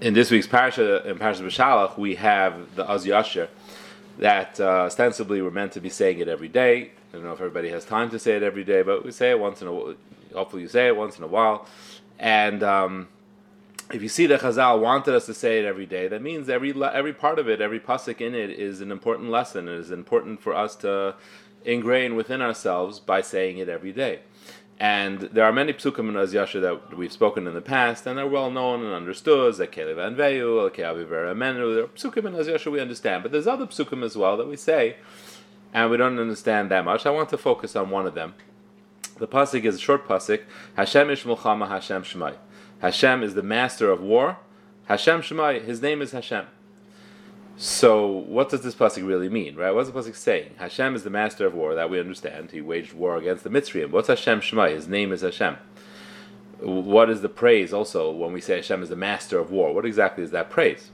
in this week's parasha, in Parashat B'Shalach, we have the Az Yashir that uh, ostensibly we're meant to be saying it every day. I don't know if everybody has time to say it every day, but we say it once in a while. hopefully you say it once in a while. And um, if you see that Chazal wanted us to say it every day, that means every every part of it, every pasuk in it is an important lesson. It is important for us to ingrain within ourselves by saying it every day. And there are many psukim in Az Yashir that we've spoken in the past, and they're well known and understood. Zekelev and Veyu, Amenu. There are psukim in Az Yashir we understand, but there's other psukim as well that we say, and we don't understand that much. I want to focus on one of them. The pasuk is a short pasuk. Hashem ish mulchama Hashem shemai. Hashem is the master of war. Hashem shemai. His name is Hashem. So, what does this pasuk really mean, right? What's the pasuk saying? Hashem is the master of war, that we understand. He waged war against the Mitzrayim. What's Hashem Shema? His name is Hashem. What is the praise also when we say Hashem is the master of war? What exactly is that praise?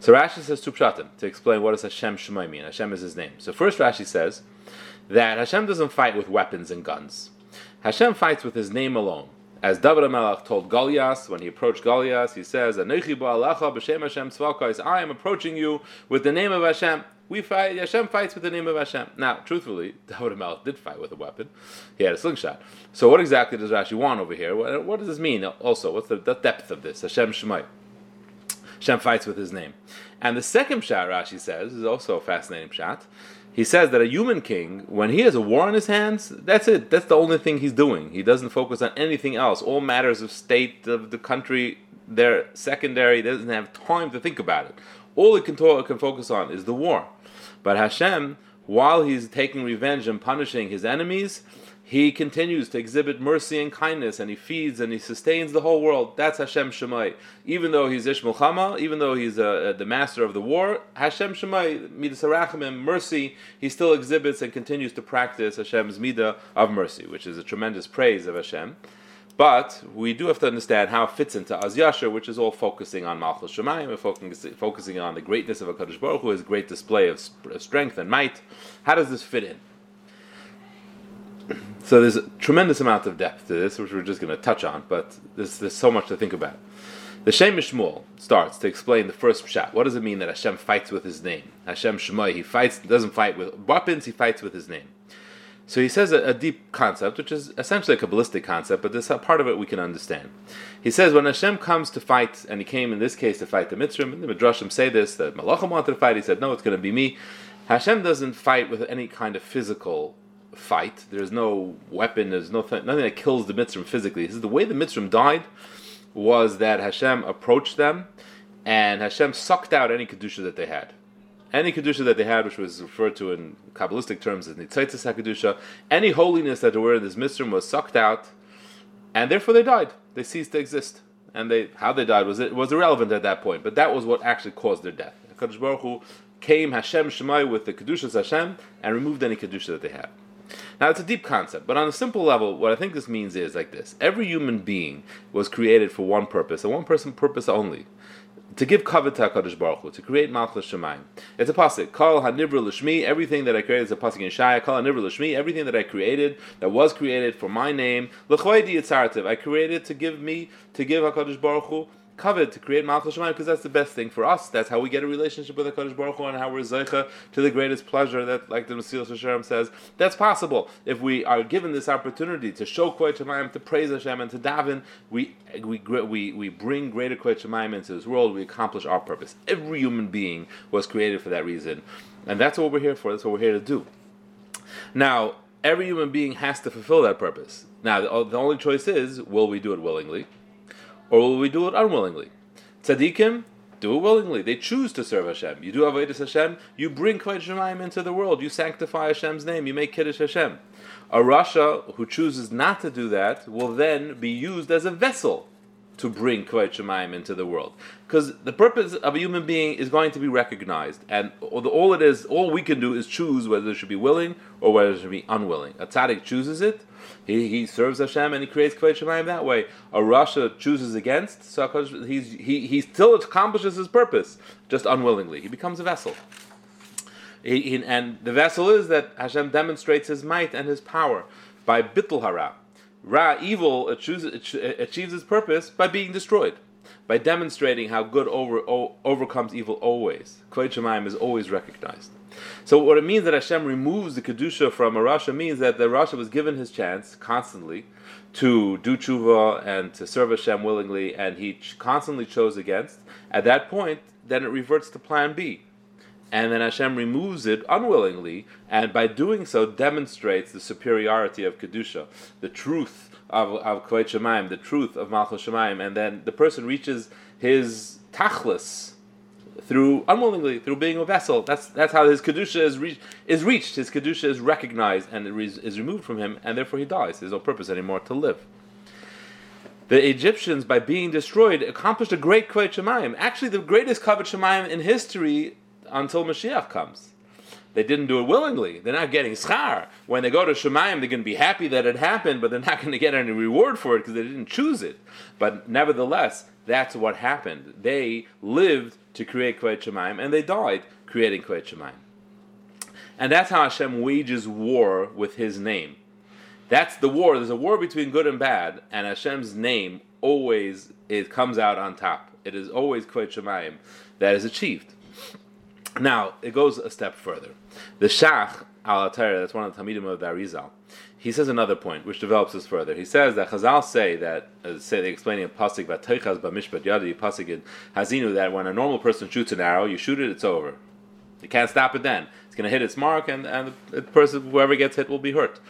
So Rashi says pshatim to explain what does Hashem Shema mean. Hashem is his name. So first Rashi says that Hashem doesn't fight with weapons and guns. Hashem fights with his name alone. As David HaMelech told Goliath when he approached Goliath, he says, I am approaching you with the name of Hashem. We fight, Hashem fights with the name of Hashem. Now, truthfully, David HaMelech did fight with a weapon. He had a slingshot. So what exactly does Rashi want over here? What, what does this mean also? What's the, the, depth of this? Hashem Shemai. Hashem fights with his name. And the second shot, Rashi says, is also a fascinating shot he says that a human king, when he has a war on his hands, that's it. That's the only thing he's doing. He doesn't focus on anything else. All matters of state of the country, they're secondary. He doesn't have time to think about it. All he can, talk, can focus on is the war. But Hashem, while he's taking revenge and punishing his enemies, he continues to exhibit mercy and kindness, and he feeds and he sustains the whole world. That's Hashem Shemai. Even though he's Ish Chama, even though he's uh, uh, the master of the war, Hashem Shemai, Midas mercy, he still exhibits and continues to practice Hashem's Midah of mercy, which is a tremendous praise of Hashem. But we do have to understand how it fits into Az Yashir, which is all focusing on Malchus Shemayim, focusing, focusing on the greatness of HaKadosh Baruch Hu, his great display of strength and might. How does this fit in? So there's a tremendous amount of depth to this, which we're just going to touch on, but there's, there's so much to think about. The Shem Shmuel starts to explain the first shot. What does it mean that Hashem fights with His name? Hashem Shemai, He fights, doesn't fight with weapons, He fights with His name. So he says a, a, deep concept, which is essentially a Kabbalistic concept, but this part of it we can understand. He says when Hashem comes to fight, and he came in this case to fight the Mitzrayim, and the Midrashim say this, that Malachim wanted to fight, he said, no, it's going to be me. Hashem doesn't fight with any kind of physical fight. There's no weapon. There's no th- nothing that kills the Mitzrim physically. This is the way the Mitzrim died was that Hashem approached them, and Hashem sucked out any kedusha that they had. Any kedusha that they had, which was referred to in Kabbalistic terms as nitzaitis hakedusha, any holiness that were in this Mitzrim was sucked out, and therefore they died. They ceased to exist, and they how they died was it was irrelevant at that point. But that was what actually caused their death. Baruch Hu came Hashem Shemai with the kedushas Hashem and removed any kedusha that they had. Now, it's a deep concept, but on a simple level, what I think this means is like this every human being was created for one purpose, and one person purpose only. To give covet to HaKadosh Baruch Hu, to create Malchus Shemayim. It's a pasuk. Kal hanivra l'shmi, everything that I created is a pasuk in Shaya. Kal hanivra l'shmi, everything that I created, that was created for my name. L'chvaydi yitzartiv, I created to give me, to give HaKadosh Baruch Hu, covet to create Malchus Shemayim because that's the best thing for us. That's how we get a relationship with the Kodesh Baruch Hu and how we're zeicha to the greatest pleasure. That, like the Mesilas Yesharim says, that's possible if we are given this opportunity to show Kodesh Shemayim, to praise Hashem, and to daven. We we we we bring greater Kodesh Shemayim into this world. We accomplish our purpose. Every human being was created for that reason, and that's what we're here for. That's what we're here to do. Now, every human being has to fulfill that purpose. Now, the, the only choice is: will we do it willingly? Or will we do it unwillingly? Tzaddikim do it willingly. They choose to serve Hashem. You do Avodah Hashem, you bring Kvayt Shemayim into the world. You sanctify Hashem's name. You make Kiddush Hashem. A rasha who chooses not to do that will then be used as a vessel to bring Kvayt Shemayim into the world. Because the purpose of a human being is going to be recognized. And all it is, all we can do is choose whether it should be willing or whether it should be unwilling. A tzaddik chooses it, he, he serves Hashem and he creates Shemayim that way. A rasha chooses against, so he's, he, he still accomplishes his purpose, just unwillingly. He becomes a vessel. He, he, and the vessel is that Hashem demonstrates his might and his power by bittul hara. Ra, evil, achieves, achieves its purpose by being destroyed. By demonstrating how good over, o- overcomes evil always. Kvod Shemayim is always recognized. So what it means that Hashem removes the kedusha from a Rasha means that the Rasha was given his chance constantly to do tshuva and to serve Hashem willingly, and he ch- constantly chose against. At that point, then it reverts to Plan B, and then Hashem removes it unwillingly, and by doing so demonstrates the superiority of kedusha, the truth of of Kvod Shemayim, the truth of Malchus Shemayim, and then the person reaches his tachlis through unwillingly through being a vessel. That's that's how his kedusha is reached. Is reached. His kedusha is recognized and is removed from him, and therefore he dies. There's no purpose anymore to live. The Egyptians, by being destroyed, accomplished a great kvod shemayim. Actually, the greatest kvod shemayim in history until Mashiach comes. They didn't do it willingly. They're not getting schar. When they go to Shemayim, they're going to be happy that it happened, but they're not going to get any reward for it because they didn't choose it. But nevertheless, that's what happened. They lived to create Kvod Shemayim, and they died creating Kvod Shemayim. And that's how Hashem wages war with His name. That's the war. There's a war between good and bad, and Hashem's name always it comes out on top. It is always Kvod Shemayim that is achieved. Now it goes a step further. The Shach al that's one of the Talmidim of the Arizal, he says another point which develops this further. He says that Chazal say that uh, say they explaining a pasuk about Teichaz b'mishpat yadi pasuk in Haazinu that when a normal person shoots an arrow, you shoot it, it's over. You can't stop it then. It's going to hit its mark, and, and the person, whoever gets hit, will be hurt.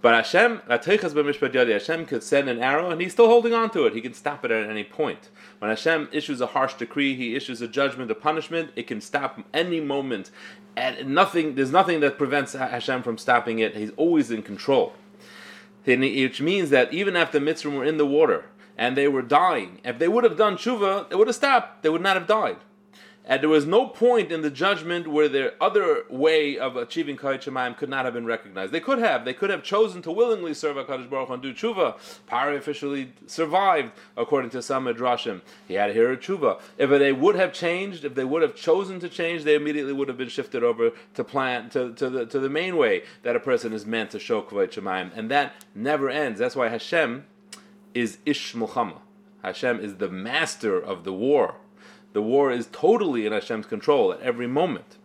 But Hashem, Hashem could send an arrow, and he's still holding on to it. He can stop it at any point. When Hashem issues a harsh decree, He issues a judgment, a punishment. It can stop any moment, and nothing. There's nothing that prevents Hashem from stopping it. He's always in control, which means that even after the Mitzrayim were in the water and they were dying, if they would have done tshuva, they would have stopped. They would not have died. And there was no point in the judgment where their other way of achieving Kayit Shemayim could not have been recognized. They could have. They could have chosen to willingly serve HaKadosh Baruch Hu and do tshuva. Paro officially survived, according to some Midrashim. He had here a tshuva. If they would have changed, if they would have chosen to change, they immediately would have been shifted over to plan to, to, the, to the main way that a person is meant to show Kayit Shemayim. And that never ends. That's why Hashem is Ish Mulchama. Hashem is the master of the war. The war is totally in Hashem's control at every moment.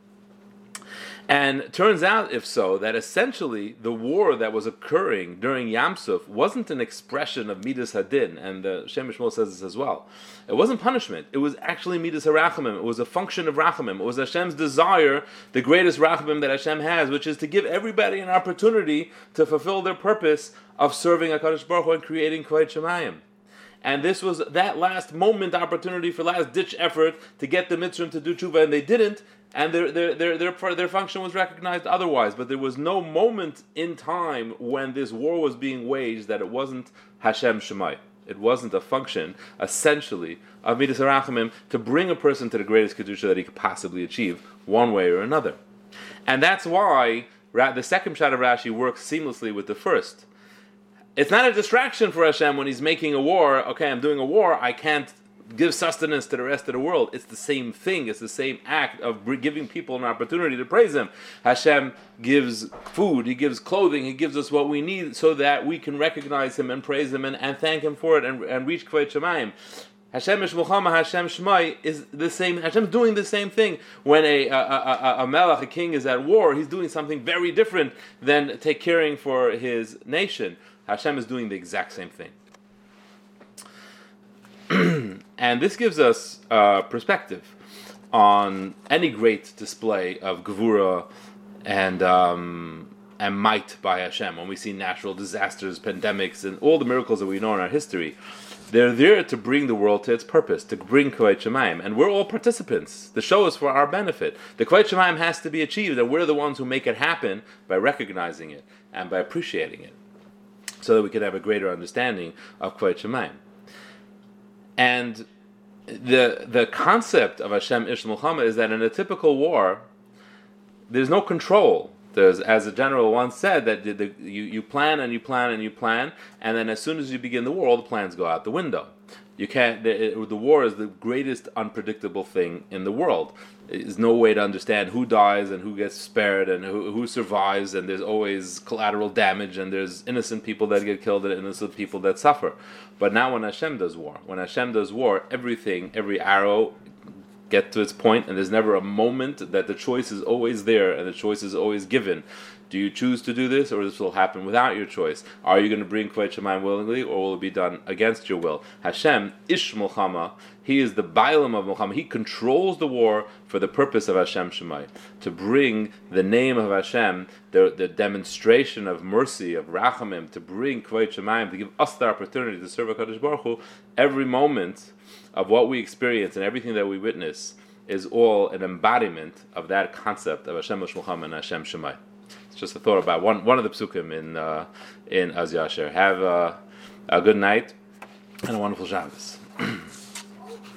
And turns out, if so, that essentially the war that was occurring during Yamsuf wasn't an expression of Midas Hadin, and the Shem Shmuel says this as well. It wasn't punishment. It was actually Midas Harachamim. It was a function of Rachamim. It was Hashem's desire, the greatest Rachamim that Hashem has, which is to give everybody an opportunity to fulfill their purpose of serving HaKadosh Baruch Hu and creating Kvod Shemayim. And this was that last moment opportunity for last ditch effort to get the Mitzrayim to do tshuva, and they didn't, and their, their, their, their, their function was recognized otherwise. But there was no moment in time when this war was being waged that it wasn't Hashem Shemai. It wasn't a function, essentially, of Midas Arachamim to bring a person to the greatest Kedusha that he could possibly achieve, one way or another. And that's why the second shot of Rashi works seamlessly with the first it's not a distraction for Hashem when He's making a war. Okay, I'm doing a war. I can't give sustenance to the rest of the world. It's the same thing. It's the same act of giving people an opportunity to praise Him. Hashem gives food. He gives clothing. He gives us what we need so that we can recognize Him and praise Him and, and thank Him for it and, and reach Kvod Shemayim. Hashem Mishmuchama, Hashem Shmai is the same. Hashem's doing the same thing when a, a, a, a melech, a king, is at war. He's doing something very different than take caring for his nation. Hashem is doing the exact same thing. and this gives us uh, perspective on any great display of Gevura and um, and might by Hashem. When we see natural disasters, pandemics, and all the miracles that we know in our history, they're there to bring the world to its purpose, to bring Kvod Shemayim. And we're all participants. The show is for our benefit. The Kvod Shemayim has to be achieved, and we're the ones who make it happen by recognizing it and by appreciating it so that we could have a greater understanding of Kvod Shemayim. And the the concept of Hashem Ish Mulchama is that in a typical war, there's no control. There's, as a general once said, that the, the, you, you plan and you plan and you plan, and then as soon as you begin the war, all the plans go out the window. You can't. The, the war is the greatest unpredictable thing in the world. There's no way to understand who dies and who gets spared and who, who survives, and there's always collateral damage, and there's innocent people that get killed and innocent people that suffer. But now, when Hashem does war, when Hashem does war, everything, every arrow get to its point, and there's never a moment that the choice is always there and the choice is always given. Do you choose to do this, or this will happen without your choice? Are you going to bring Kvayt Shemaim willingly, or will it be done against your will? Hashem, Ish Mulchama, he is the Bailam of Mulchama. He controls the war for the purpose of Hashem Shemai, to bring the name of Hashem, the, the demonstration of mercy, of Rachamim, to bring Kvayt Shemaim, to give us the opportunity to serve HaKadosh Baruch Hu, every moment of what we experience and everything that we witness is all an embodiment of that concept of Hashem Shmucham and Hashem Shemai. It's just a thought about one one of the psukim in uh, in Az Yashir. Have a, a good night and a wonderful Shabbos.